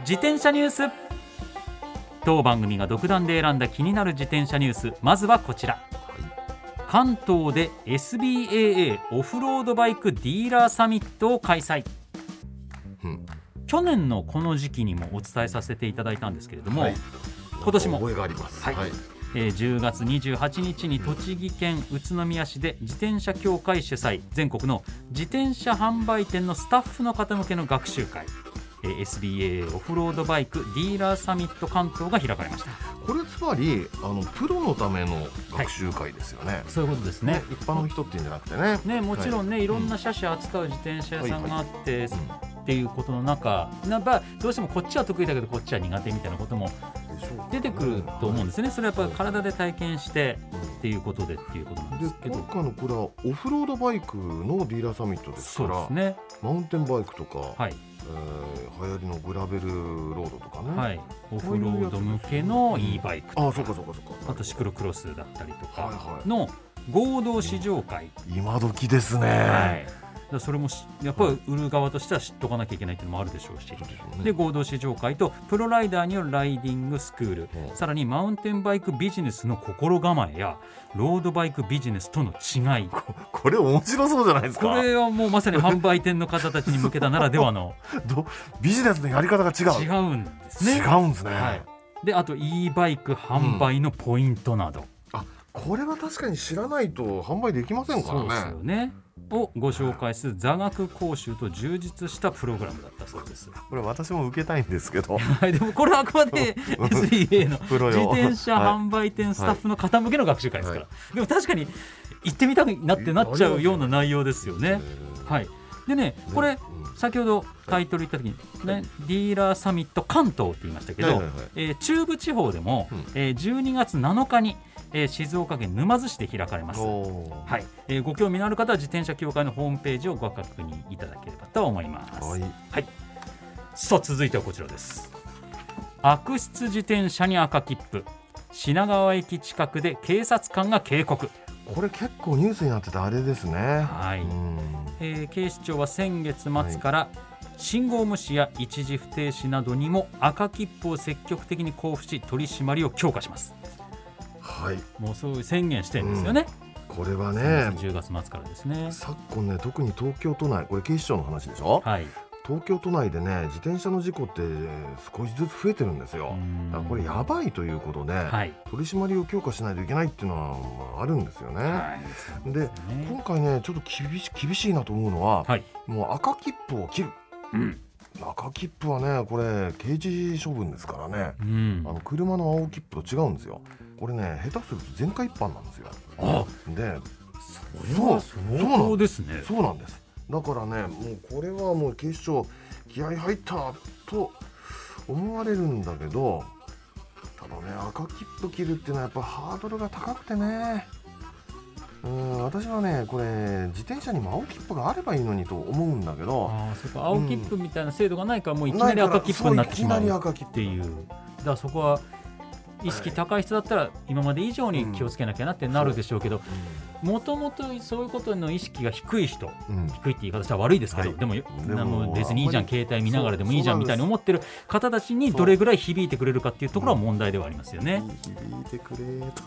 自転車ニュース。当番組が独断で選んだ気になる自転車ニュース。まずはこちら。関東で SBAA オフロードバイクディーラーサミットを開催。うん。去年のこの時期にもお伝えさせていただいたんですけれども、はい。今年も。覚えがあります。はい。えー10月28日に栃木県宇都宮市で自転車協会主催。全国の自転車販売店のスタッフの方向けの学習会、えー SBA オフロードバイクディーラーサミット関東が開かれました。これつまりあのプロのための学習会ですよね、そういうことですね。一般の人っていうんじゃなくてね。ね、もちろんね、い、ろんな車種扱う自転車屋さんがあって、っていうことの中やっぱどうしてもこっちは得意だけどこっちは苦手みたいなことも出てくると思うんですね。それはやっぱり体で体験してっていうことでっていうことなんでですけど。今回のこれはオフロードバイクのディーラーサミットですそからね。マウンテンバイクとか、はい、えー流行りのグラベルロードとかね、はい、オフロード向けの e バイクああとか。そうかそうかそうか。あとシクロクロスだったりとはいかはい。の合同試乗会、今時ですね、はいだそれもしやっぱり売る側としては知っとかなきゃいけないっていうのもあるでしょうし、で合同試乗会とプロライダーによるライディングスクール、うん。さらにマウンテンバイクビジネスの心構えやロードバイクビジネスとの違い。これ面白そうじゃないですか。これはもうまさに販売店の方たちに向けたならではの。どビジネスのやり方が違う。違うんですね。違うんですね、はい、であと e バイク販売のポイントなど、あこれは確かに知らないと販売できませんからそうですよねねをご紹介する座学講習と充実したプログラムだったそうです。これ私も受けたいんですけど。はい、でもこれはあくまで SBA の自転車販売店スタッフの方向けの学習会ですから、はでも確かに行ってみたくなってなっちゃうような内容ですよね。はい、でねこれ先ほどタイトル言った時に、ねディーラーサミット関東って言いましたけど、はいはいはい。えー中部地方でも、うん。えー12月7日に、えー静岡県沼津市で開かれます。はい、えーご興味のある方は自転車協会のホームページをご確認いただければと思います。はい。さあ続いてはこちらです。悪質自転車に赤切符。品川駅近くで警察官が警告、これ結構ニュースになってたあれですね。はい。うん。えー警視庁は先月末から信号無視や一時不停止などにも赤切符を積極的に交付し取り締まりを強化しますはい。もうそういう宣言してるんですよね、これはね。10月末からですね。昨今ね特に東京都内これ警視庁の話でしょ？はい。東京都内でね自転車の事故って少しずつ増えてるんですよ。うん。だからこれやばいということで、はい。取り締まりを強化しないといけないっていうのはまああるんですよね、はい。でね。今回ねちょっと厳し厳しいなと思うのは、はい。もう赤切符を切る。うん。赤切符はねこれ刑事処分ですからね。うん。あの車の青切符と違うんですよこれね下手すると全開一般なんですよ。あでそれは相当ですね。そうなんです。だからねもうこれはもう警視庁気合い入ったと思われるんだけどただね赤切符切るっていうのはやっぱハードルが高くてね。うん私はねこれ自転車にも青切符があればいいのにと思うんだけど。ああそこ青切符みたいな制度がないからもういきなり赤切符になってしまうそういきなり赤切符っていうだからそこは意識高い人だったら今まで以上に気をつけなきゃなってなるでしょうけどもともとそういうことの意識が低い人うん、うん低いって言い方したら悪いですけど、はい。でもでも別にいいじゃん携帯見ながらでもいいじゃんみたいに思ってる方たちにどれぐらい響いてくれるかっていうところは問題ではありますよね。響いてくれ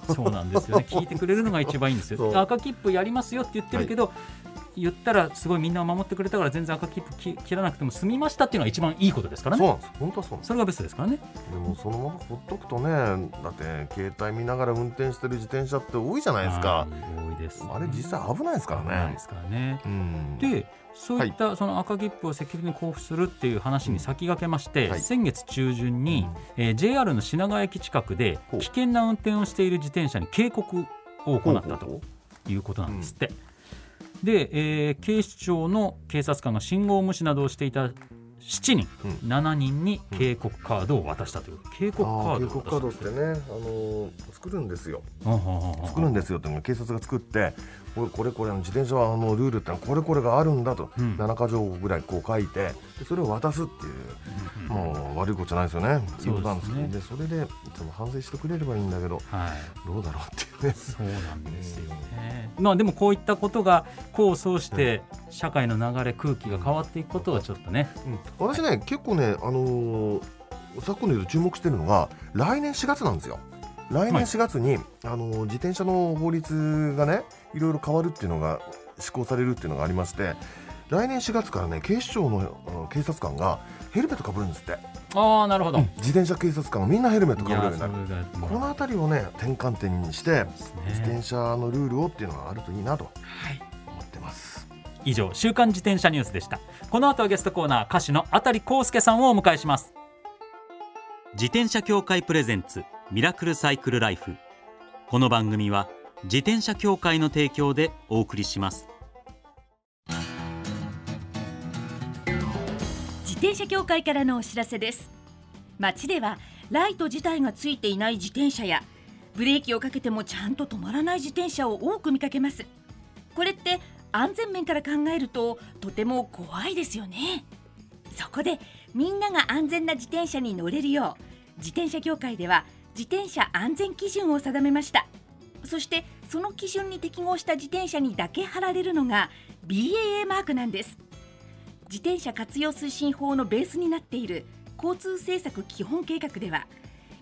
と。そうなんですよね。聞いてくれるのが一番いいんですよ。赤切符やりますよって言ってるけど、言ったらすごいみんな守ってくれたから全然赤切符き切らなくても済みましたっていうのが一番いいことですからね。そうなんです。本当はそうそれがベストですからね。でもそのままほっとくとねだって携帯見ながら運転してる自転車って多いじゃないですか。はい多いですあれ実際危ないですからね。危ないですからね。うん。でそういったその赤切符を積極的に交付するっていう話に先駆けまして、はい。先月中旬に、えー JR の品川駅近くで危険な運転をしている自転車に警告を行ったということなんですって。で、えー警視庁の警察官が信号無視などをしていた7人、う7人に警告カードを渡したという警告カあードー警告カードってね、あのー作るんですよ。作るんですよっていうのを警察が作ってこれこれこれ自転車はあのルールってのはこれこれがあるんだと、うん。7か条ぐらいこう書いてでそれを渡すっていう、もう悪いことじゃないですよねそうなんですでそれでその反省してくれればいいんだけどはい。どうだろうっていうね。そうなんですよね。まあでもこういったことが功を奏して社会の流れ空気が変わっていくことはちょっとね。うん。私ね結構ねあのー昨今で注目してるのが来年4月なんですよ来年4月に、あのー自転車の法律がねいろいろ変わるっていうのが施行されるっていうのがありまして来年4月からね警視庁の警察官がヘルメットかぶるんですってああなるほど。自転車警察官がみんなヘルメットかぶるようになるこの辺りをね転換点にしてです自転ね。車のルールをっていうのがあるといいなとはい。思ってます以上週刊自転車ニュースでした。この後はゲストコーナー歌手のあたりこうすけさんをお迎えします。自転車協会プレゼンツミラクルサイクルライフ。この番組は自転車協会の提供でお送りします。自転車協会からのお知らせです街ではライト自体がついていない自転車やブレーキをかけてもちゃんと止まらない自転車を多く見かけますこれって安全面から考えるととても怖いですよねそこでみんなが安全な自転車に乗れるよう自転車協会では自転車安全基準を定めました。そしてその基準に適合した自転車にだけ貼られるのが BAA マークなんです。自転車活用推進法のベースになっている交通政策基本計画では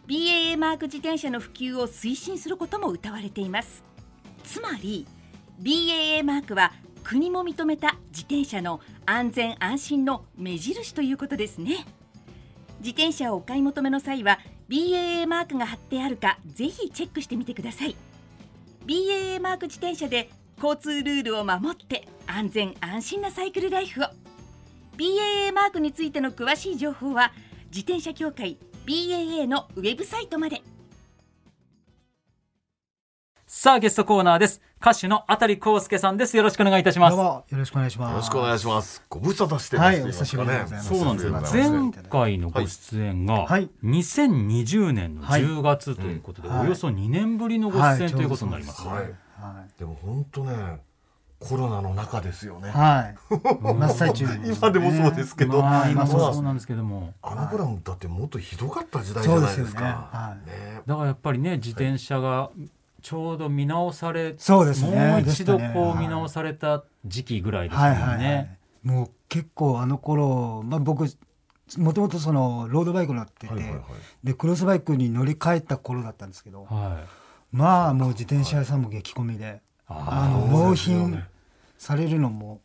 BAA マーク自転車の普及を推進することも謳われています。つまり BAA マークは国も認めた自転車の安全安心の目印ということですね。自転車をお買い求めの際は BAA マークが貼ってあるかぜひチェックしてみてください。BAA マーク自転車で交通ルールを守って安全安心なサイクルライフを。BAA マークについての詳しい情報は自転車協会 BAA のウェブサイトまで。さあゲストコーナーです。歌手のあたりこうすけさんです。よろしくお願いいたします。どうもよろしくお願いします。よろしくお願いします。ご無沙汰してますはいお久しぶりでございます。そうなんです前回のご出演がはい。2020年の10月ということで、はいおよそ2年ぶりのご出演ということになります。はいはでも本当ねコロナの中ですよね。い。はい。真っ最中です今でもそうですけど、まあ今もまあそうなんですけども、あの頃だってもっとひどかった時代じゃないですか。そうですよね。ね。だからやっぱりね自転車がちょうど見直され、そうですね。もう一度こう見直された時期ぐらいですもんはいはいはいね。もう結構あの頃、まあ僕もともとそのロードバイク乗ってて、はいはいはいでクロスバイクに乗り換えた頃だったんですけど、はい。まあもう自転車屋さんも激混みで、あのそう納品されるのも、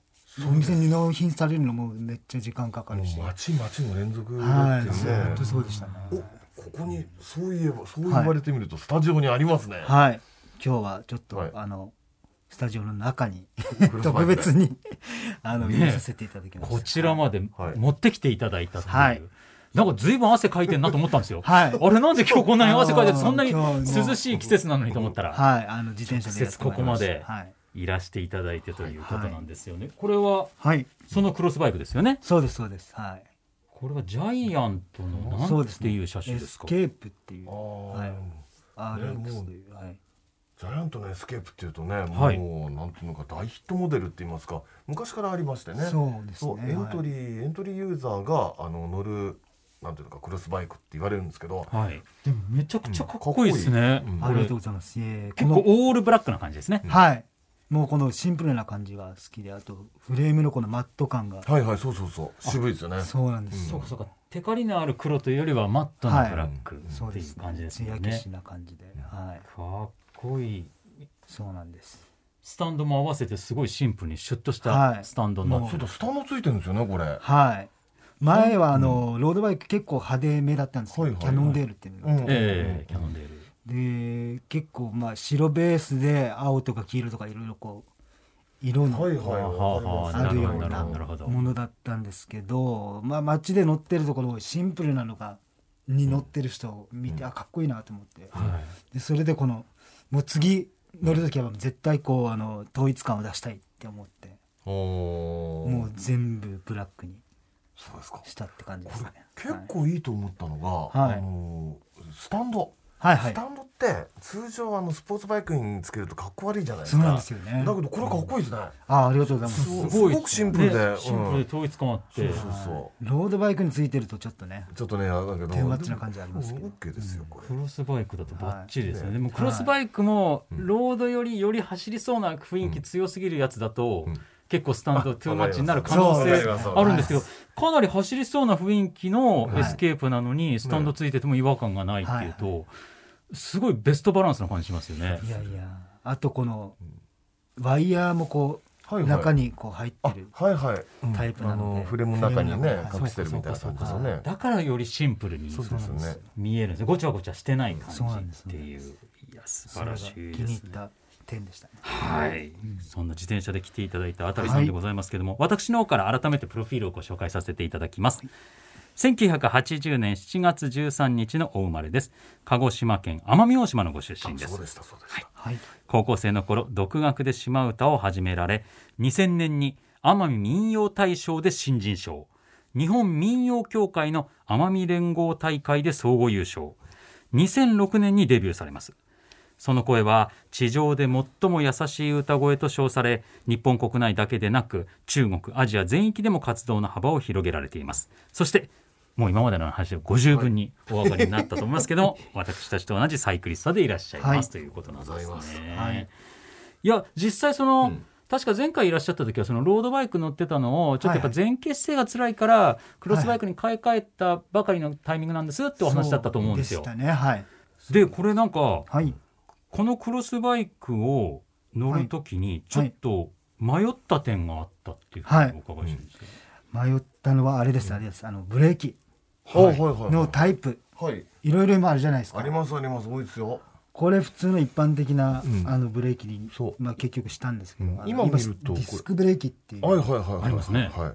お店に納品されるのもめっちゃ時間かかるし、もう街街の連続だね。本当そうでしたね。おここにそういえばそう言われてみるとスタジオにありますね。はい、今日はちょっと、はいあのスタジオの中に特別に あのね入れさせていただきました。こちらまではい持ってきていただいたという。はいなんかずいぶん汗かいてんなと思ったんですよ。はいあれなんで今日こんなに汗かいてそんなに涼しい季節なのにと思ったら、はい、あの自転車でここまではい、いらしていただいてということなんですよね。これははい、そのクロスバイクですよね。そうですそうです。はい。これはジャイアントのなん。ていう車種エですか。スケープっていうはいね RX という、はい。ジャイアントのエスケープっていうとね、はいもうなんていうのか大ヒットモデルって言いますか昔からありましてね。そうですね。エントリー、エントリーユーザーがあの乗るなんていうのかクロスバイクって言われるんですけど、はい。でもめちゃくちゃかっこいいですね。うんはい、ありがとうございます。えー結構こオールブラックな感じですね。のはい。もうこのシンプルな感じが好きで、あとフレームのこのマット感が、はいはいそうそうそう渋いですよね。そうなんですよ。そうかそうか。テカリのある黒というよりはマットなブラックっていうそうです感じですよね艶消し。な感じで、はい。かっこいい。そうなんです。スタンドも合わせてすごいシンプルにシュッとしはいたスタンドのもうちょっとスタンドついてるんですよねこれ。はい。前はあの、ロードバイク結構派手めだったんですよ、はいはいはいキャノンデールっていうのがあって、ええキャノンデール。で結構まあ白ベースで青とか黄色とかいろいろこう色のはいはいはあるようなものだったんですけど、まあ、街で乗ってるところシンプルなのがに乗ってる人を見て、あかっこいいなと思って、はい。でそれでこのもう次乗る時は絶対こうあの統一感を出したいって思って、もう全部ブラックにそうですか。したって感じですこれかね結構い。いと思ったのが、はい。あのスタンド、はいはい。スタンドって通常あのスポーツバイクにつけるとかっこ悪いじゃないですか。そうなんですよね。だけどこれかっこいいですね、あありがとうございます。すすごいごくシンプルで、ねシンプルで統一感あって、そうそうそロードバイクについてるとちょっとねうちょっとねだけど too much な感じありますけど。オッケーですよこれ、クロスバイクだとバッチリですね、はい。でもクロスバイクもロードよりより走りそうな雰囲気強すぎるやつだと、うん。結構スタンドあ too much になる可能性あるんですけどかなり走りそうな雰囲気のはい。エスケープなのにスタンドついてても違和感がないっていうとすごいベストバランスな感じしますよね。いやいや。あとこのワイヤーもこう、はいはい。中にこう入ってあるはいはい、うん。タイプなので。あのフレームの中にね隠してるみたいな感じですよねだからよりシンプルにそうですよね。見えるんですよ。ごちゃごちゃしてない感じっていう。いや素晴らしい気にですね。入った点でしたね。はい、そんな自転車で来ていただいたあたりさんでございますけれども、私の方から改めてプロフィールをご紹介させていただきます。1980年7月13日のお生まれです。鹿児島県奄美大島のご出身です。そうで。したそうでした、はい。高校生の頃独学で島唄を始められ2000年に奄美民謡大賞で新人賞。日本民謡協会の奄美連合大会で総合優勝。2006年にデビューされます。その声は地上で最も優しい歌声と称され日本国内だけでなく中国アジア全域でも活動の幅を広げられています。そしてもう今までの話でご十分にお分かりになったと思いますけども、私たちと同じサイクリストでいらっしゃいます、はいということなんですね。はい。いや実際その、うん。確か前回いらっしゃった時はそのロードバイク乗ってたのをちょっとやっぱ前傾姿勢が辛いからクロスバイクに買い替えたばかりのタイミングなんですってお話だったと思うんですよ。でしたねはい。でこれなんかはい。このクロスバイクを乗る時にちょっと迷った点があったっていうふうにお伺いしてるんですけど、迷ったのはあれですあれです。あのブレーキ。はいはいはいのタイプ。はい。いろいろ今あるじゃないですか。ありますあります。多いですよ。これ普通の一般的な、うん。あのブレーキにまあ、結局したんですけど、今見ると。ディスクブレーキっていう、はいはいはいはい。ありますね。はい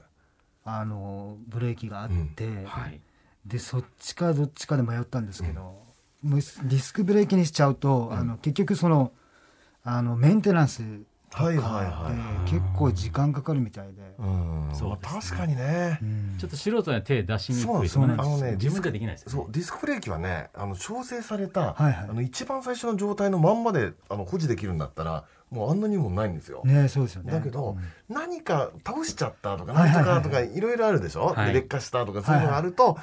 あのブレーキがあって、はい。でそっちかどっちかで迷ったんですけど、ディスクブレーキにしちゃうと、あの結局そのあのメンテナンスはいはいはい。結構時間かかるみたいで、うん。そうですね。まあ確かにね。うん。ちょっと素人には手出しにくいそうなんですあのね自分じゃできないですよね。そうディスクブレーキはねあの調整された、はいはい。あの一番最初の状態のまんまであの保持できるんだったらもうあんなにもないんですよ、ねそうですよね。だけど、うん。何か倒しちゃったとかはいなんはい。はいとかとかいろいろあるでしょ、はい。で劣化したとかそういうのがあると、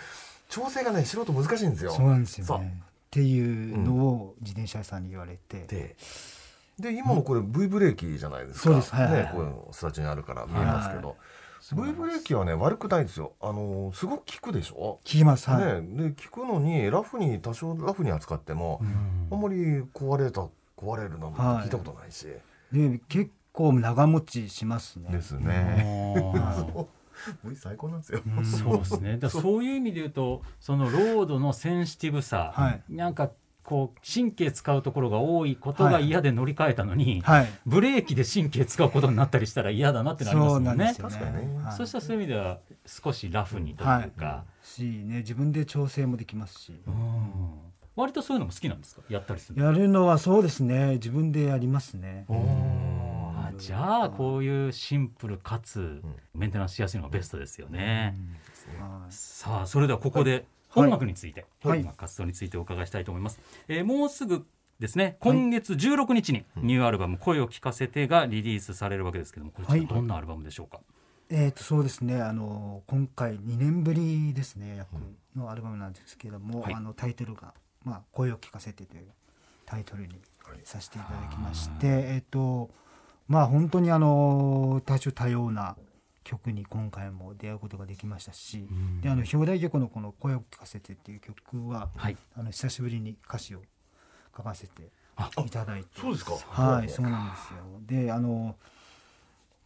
調整がね素人難しいんですよ。そうなんですよね。っていうのを自転車屋さんに言われて、でで今のこれ V ブレーキじゃないですか、そうです。はい。はいはいねこうスタジオにあるから見えますけど、はい V ブレーキはね悪くないですよ。あのすごく効くでしょ、聞きます。はい、ね、で効くのにラフに多少ラフに扱っても、あんまり壊れた壊れるなんて聞いたことないし、で結構長持ちしますね。ですね。最高なんですよ。そうですね。だからそういう意味で言うと、そのロードのセンシティブさ、はい。なんかこう神経使うところが多いことが嫌で乗り換えたのに、はい。ブレーキで神経使うことになったりしたら嫌だなってなりますそもね。うんなんですよ確かにね。はい。そうしたらそういう意味では少しラフにというか、しね。自分で調整もできますし、うん。割とそういうのも好きなんですか？やったりするの。やるのはそうですね。自分でやりますね。あじゃあこういうシンプルかつメンテナンスしやすいのがベストですよね。はい。さあそれではここではい音楽について、はい。活動についてお伺いしたいと思います、えーもうすぐですね今月16日にニューアルバム「声を聞かせて」がリリースされるわけですけどもこれどんなアルバムでしょうか、えー、とそうですね。あの今回2年ぶりですね約のアルバムなんですけれども、はい。あのタイトルが、まあ「声を聞かせて」というタイトルにさせていただきまして、えっ、とまあ本当にあの多種多様な曲に今回も出会うことができましたし、であの表題曲のこの「声を聞かせて」っていう曲は、はい。あの久しぶりに歌詞を書かせていただいて。そうですか。はい、そうなんですよ。で、あの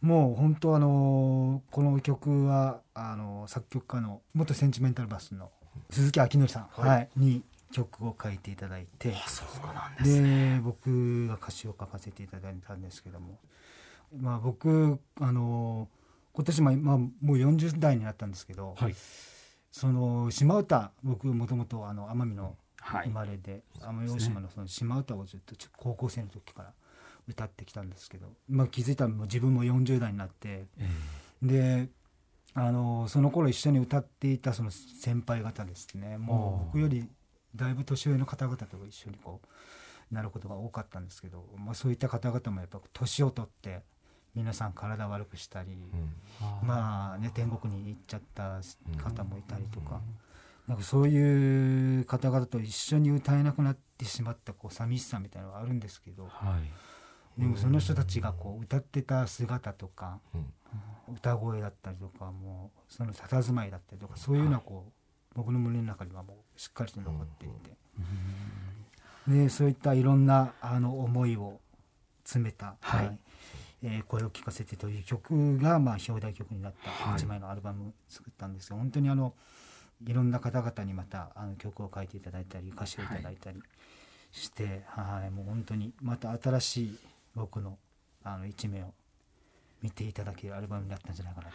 もう本当あのこの曲はあの作曲家の元センチメンタルバスの鈴木明則さん、はい。はいに曲を書いていただいて、そうなんですね。で僕が歌詞を書かせていただいたんですけども、まあ僕あの今年まあまあもう40代になったんですけど、はい。その島唄僕もともとあの奄美のはい。生まれで奄美大島のその島唄をずっと高校生の時から歌ってきたんですけど、まあ、気づいたらもう自分も40代になってであのその頃一緒に歌っていたその先輩方ですねもう僕よりだいぶ年上の方々と一緒にこうなることが多かったんですけど、まあ、そういった方々もやっぱ年を取って皆さん体悪くしたり、まあね天国に行っちゃった方もいたりとか、なんかそういう方々と一緒に歌えなくなってしまったこう寂しさみたいなのがあるんですけど、はい。でもその人たちがこう歌ってた姿とか、うん。歌声だったりとかもうその佇まいだったりとかそういうのはこう僕の胸の中にはもうしっかりと残っていて、でそういったいろんなあの思いを詰めた「はいえー声を聞かせて」という曲が、まあ、表題曲になったはい。1枚のアルバムを作ったんですが、本当にあのいろんな方々にまたあの曲を書いていただいたり歌詞をいただいたりして、はい、もう本当にまた新しい僕のあの一面を見ていただけるアルバムになったんじゃないかなと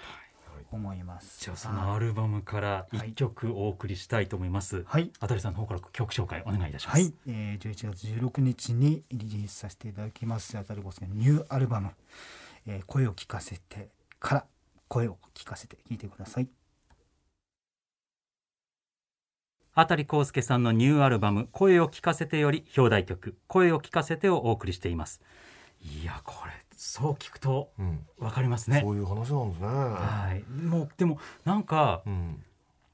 思います。じゃあそのアルバムから一曲お送りしたいと思います。はいあたりさんの方から曲紹介お願いいたします。はい、えー、11月16日にリリースさせていただきますあたりボスのニューアルバム、えー声を聞かせてから声を聞かせて聞いてくださいあたりこうすけさんのニューアルバム声を聞かせてより表題曲声を聞かせてをお送りしています。いやこれそう聞くとうん。わかりますね。そ。ういう話なんですね。はい。もうでもなんかうん。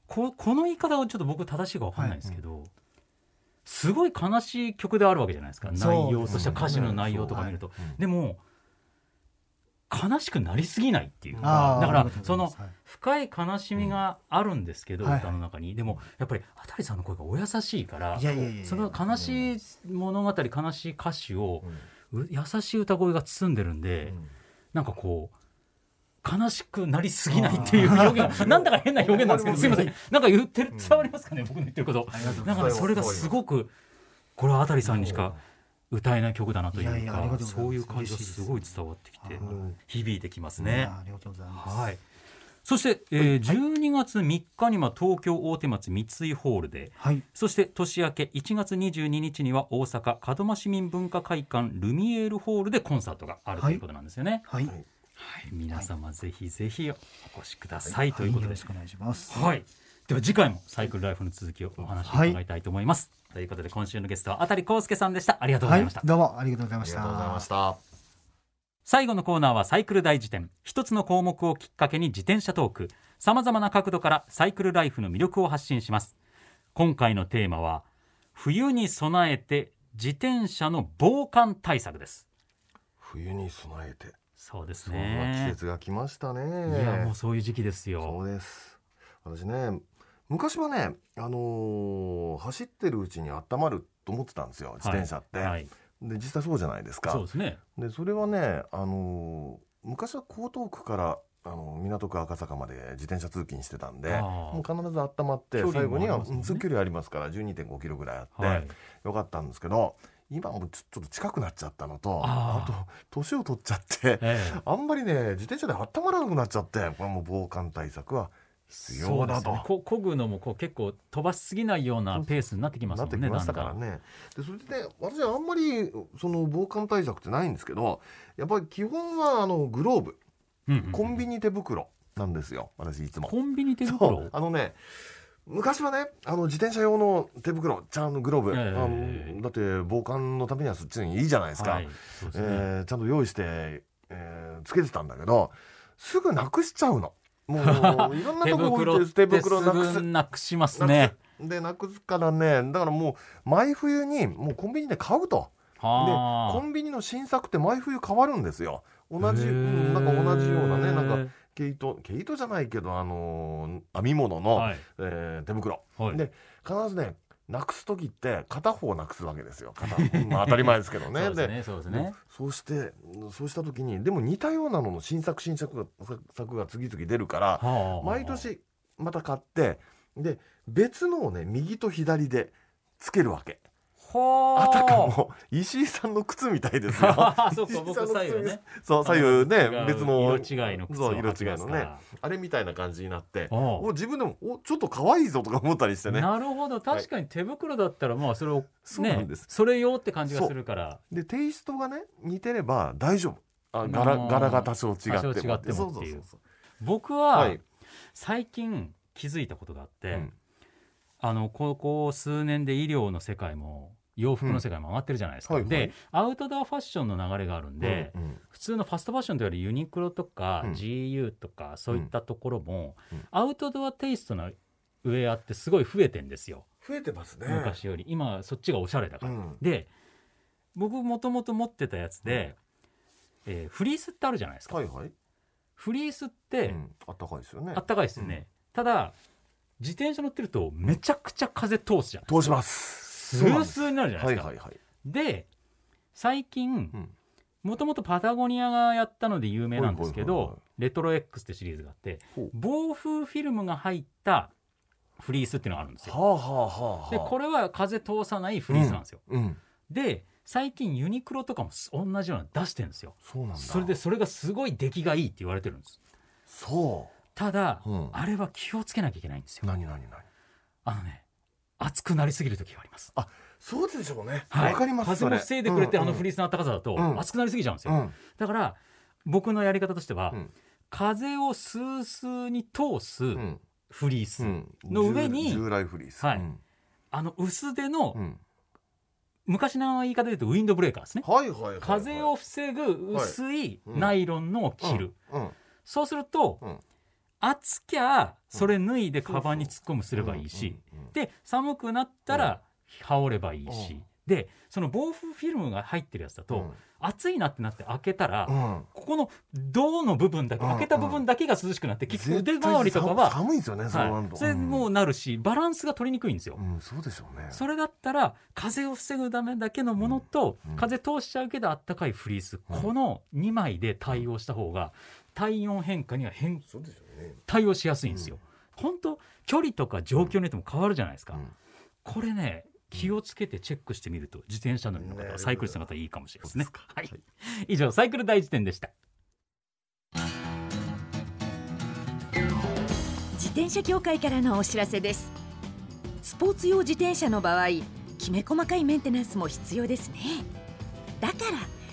ここの言い方をちょっと僕正しいかわかんないですけど、すごい悲しい曲であるわけじゃないですか。内容としては歌詞の内容とか見ると、うん。でも悲しくなりすぎないっていう。かだからその深い悲しみがあるんですけど、はい。歌の中に。でもやっぱりあたりさんの声がお優しいからその悲しい物語悲しい歌詞をうん。う優しい歌声が包んでるんで、うん。なんかこう悲しくなりすぎないっていう表現がなんだか変な表現なんですけどす。いません。なんか言ってる伝わりますかね、僕の言ってること。ないんかねそれがすごくこれはあたりさんにしか歌えない曲だなというかそういう感じがすごい伝わってきてうん響いてきますいね。やありがとうございます、はいそして、えー12月3日には東京大手町三井ホールではい。そして年明け1月22日には大阪門真市民文化会館ルミエールホールでコンサートがあるということなんですよね。はい、はい。はい、皆様ぜひぜひお越しください、ということで。よろしくお願いします。はい。では次回もサイクルライフの続きをお話し伺いたいと思い。ます。ということで今週のゲストはあたりこうすけさんでした。ありがとうございました。どうもありがとうございました。ありがとうございました。最後のコーナーはサイクル大辞典。一つの項目をきっかけに自転車トーク。さまざまな角度からサイクルライフの魅力を発信します。今回のテーマは冬に備えて自転車の防寒対策です。冬に備えて、そうですそんな季ね。節が来ましたね。いやもうそういう時期ですそよ。うです。私ね、昔はね、あのー走ってるうちに温まると思ってたんですよ。自転車って。はい。で実際そうじゃないですか。そうですね。でそれはね、あのー昔は江東区からあの港区赤坂まで自転車通勤してたんでもう必ず温まって最後には、もありますもんねうん距離ありますから12.5キロぐらいあって、はい。よかったんですけど今もうちょっと近くなっちゃったのとあと年を取っちゃってえあんまりね自転車で温まらなくなっちゃってこれはもう防寒対策は必要だと、ねこ漕ぐのもこう結構飛ばしすぎないようなペースになってきますもんね。なってきからだんだんね。でそれでね私はあんまりその防寒対策ってないんですけどやっぱり基本はあのグローブうんうんコンビニ手袋なんですよ私いつも。コンビニ手そ袋うあのね昔はねあの自転車用の手袋ちゃんとグローブ、ええあのだって防寒のためにはそっちにいいじゃないですか、はい。ね。えーちゃんと用意して、えーつけてたんだけどすぐなくしちゃうの。もう いろんな手とこ置袋いて手袋なくす。ぐなくしますなね。でなくすからねだからもう毎冬にもうコンビニで買うと。ではコンビニの新作って毎冬変わるんですよ。同じ、うんなんか同じようなねなんか毛糸毛糸じゃないけどあのー編み物の、はい。えー手袋。はい。で必ずねなくす時って片方なくすわけですよ。片方、まあ、当たり前ですけどね。そうですね。ね。そうしてそうした時にでも似たようなのの新作新作が作が次々出るからはあ毎年また買ってで別のをね右と左でつけるわけ。はあたかも。石井さんの靴みたいですよ。そうか僕左右ね。そう左右ね別の色違いの靴をそう色違いのね。あれみたいな感じになって。お自分でもおちょっと可愛いぞとか思ったりしてね。なるほど。確かに手袋だったらまあそれをねそうなんです。それ用って感じがするから。でテイストがね似てれば大丈夫。ああ柄ー柄が多少違っても。違ってもっていう。僕ははい。最近気づいたことがあって、うん。あのここ数年で医療の世界も洋服の世界も上がってるじゃないですか、うんはいはい。でアウトドアファッションの流れがあるんで、うん普通のファストファッションというよりユニクロとかうん。GU とかそういったところも、うん。アウトドアテイストのウェアってすごい増えてんですよ。増えてますね。昔より。今そっちがおしゃれだから、うん。で僕もともと持ってたやつで、えーフリースってあるじゃないですか、はいはい、フリースっうてん、あったかいですよね。あったかいですよね、ただ自転車乗ってるとめちゃくちゃ風通すじゃん通しますスースーになるじゃないですか、はいはいはい。で最近うん。もともとパタゴニアがやったので有名なんですけど、はいはいはいはい。レトロ X ってシリーズがあってほう。防風フィルムが入ったフリースっていうのがあるんですよ。はあはあはあでこれは風通さないフリースなんですよ。うん、うん。で最近ユニクロとかも同じようなの出してるんですよ。そうなんだ。それでそれがすごい出来がいいって言われてるんです。そただ、うん。あれは気をつけなきゃいけないんですよ。う何何何？あのね熱くなりすぎる時があります。そうでしょうね。わ、はい。かります風も防いでくれて、あのフリーースの暖かさだと、うん。熱くなりすぎちゃうんですよ。うん。だから僕のやり方としては、うん。風をスースーに通すうん。フリース、うん。の上に従来フリース。はい。うん。あの薄手の、うん。昔の言い方で言うとウィンドブレーカーですね、はいはいはいはい。風を防ぐ薄いナイロンのを着る、うん。そうすると、うん暑きゃそれ脱いでカバンに突っ込むすればいいし、で寒くなったら羽織ればいいし、うん。でその防風フィルムが入ってるやつだと、暑いなってなって開けたら、うん。ここの胴の部分だけ、うん。開けた部分だけが涼しくなって結構腕絶対回りとかは、寒いですよねそれもうなるしバランスが取りにくいんですよ。うんそうでしょうね。それだったら風を防ぐためだけのものと、うん。風通しちゃうけどあったかいフリース、うん。この2枚で対応した方が体温変化には変対応しやすいんですよ。本当距離とか状況によっても変わるじゃないですか。うん。これね気をつけてチェックしてみると自転車乗りの方サイクリストの方いいかもしれないですねはい。以上サイクル大辞典でした。自転車協会からのお知らせです。スポーツ用自転車の場合きめ細かいメンテナンスも必要ですね。だから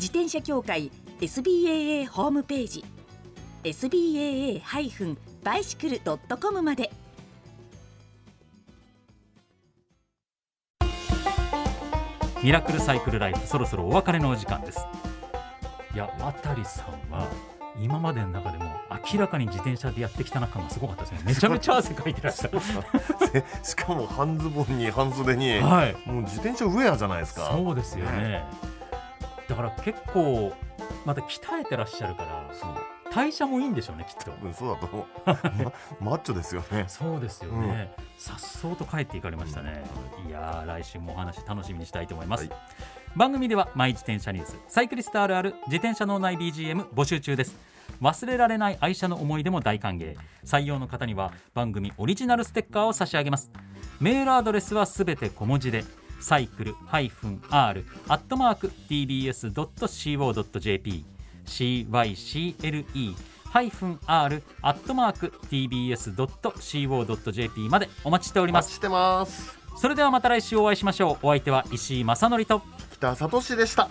自転車協会 SBAA ホームページ SBAA-bicycle.com まで。ミラクルサイクルライフそろそろお別れのお時間です。いや渡さんは今までの中でも明らかに自転車でやってきた中がすごかったですね。めちゃめちゃ汗かいてらっしゃる。せしかも半ズボンに半袖にはい。もう自転車ウェアじゃないですか。そうですよねだから結構また鍛えてらっしゃるからそう。代謝もいいんでしょうねきっと。うんそうだと思う、ま マッチョですよね。そうですよね、さっそうと帰っていかれましたね、いやー来週もお話楽しみにしたいと思います、はい。番組ではマイ自転車ニュースサイクリストあるある自転車脳内 BGM 募集中です。忘れられない愛車の思い出も大歓迎。採用の方には番組オリジナルステッカーを差し上げます。メールアドレスはすべて小文字でサイクル -r アットマーク tbs.co.jp cycle ハイフン r アットマーク tbs.co.jp までお待ちしております。お待ちしてます。それではまた来週お会いしましょう。お相手は石井正則と北里志でした。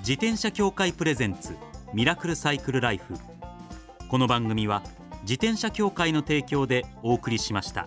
自転車協会プレゼンツミラクルサイクルライフ。この番組は自転車協会の提供でお送りしました。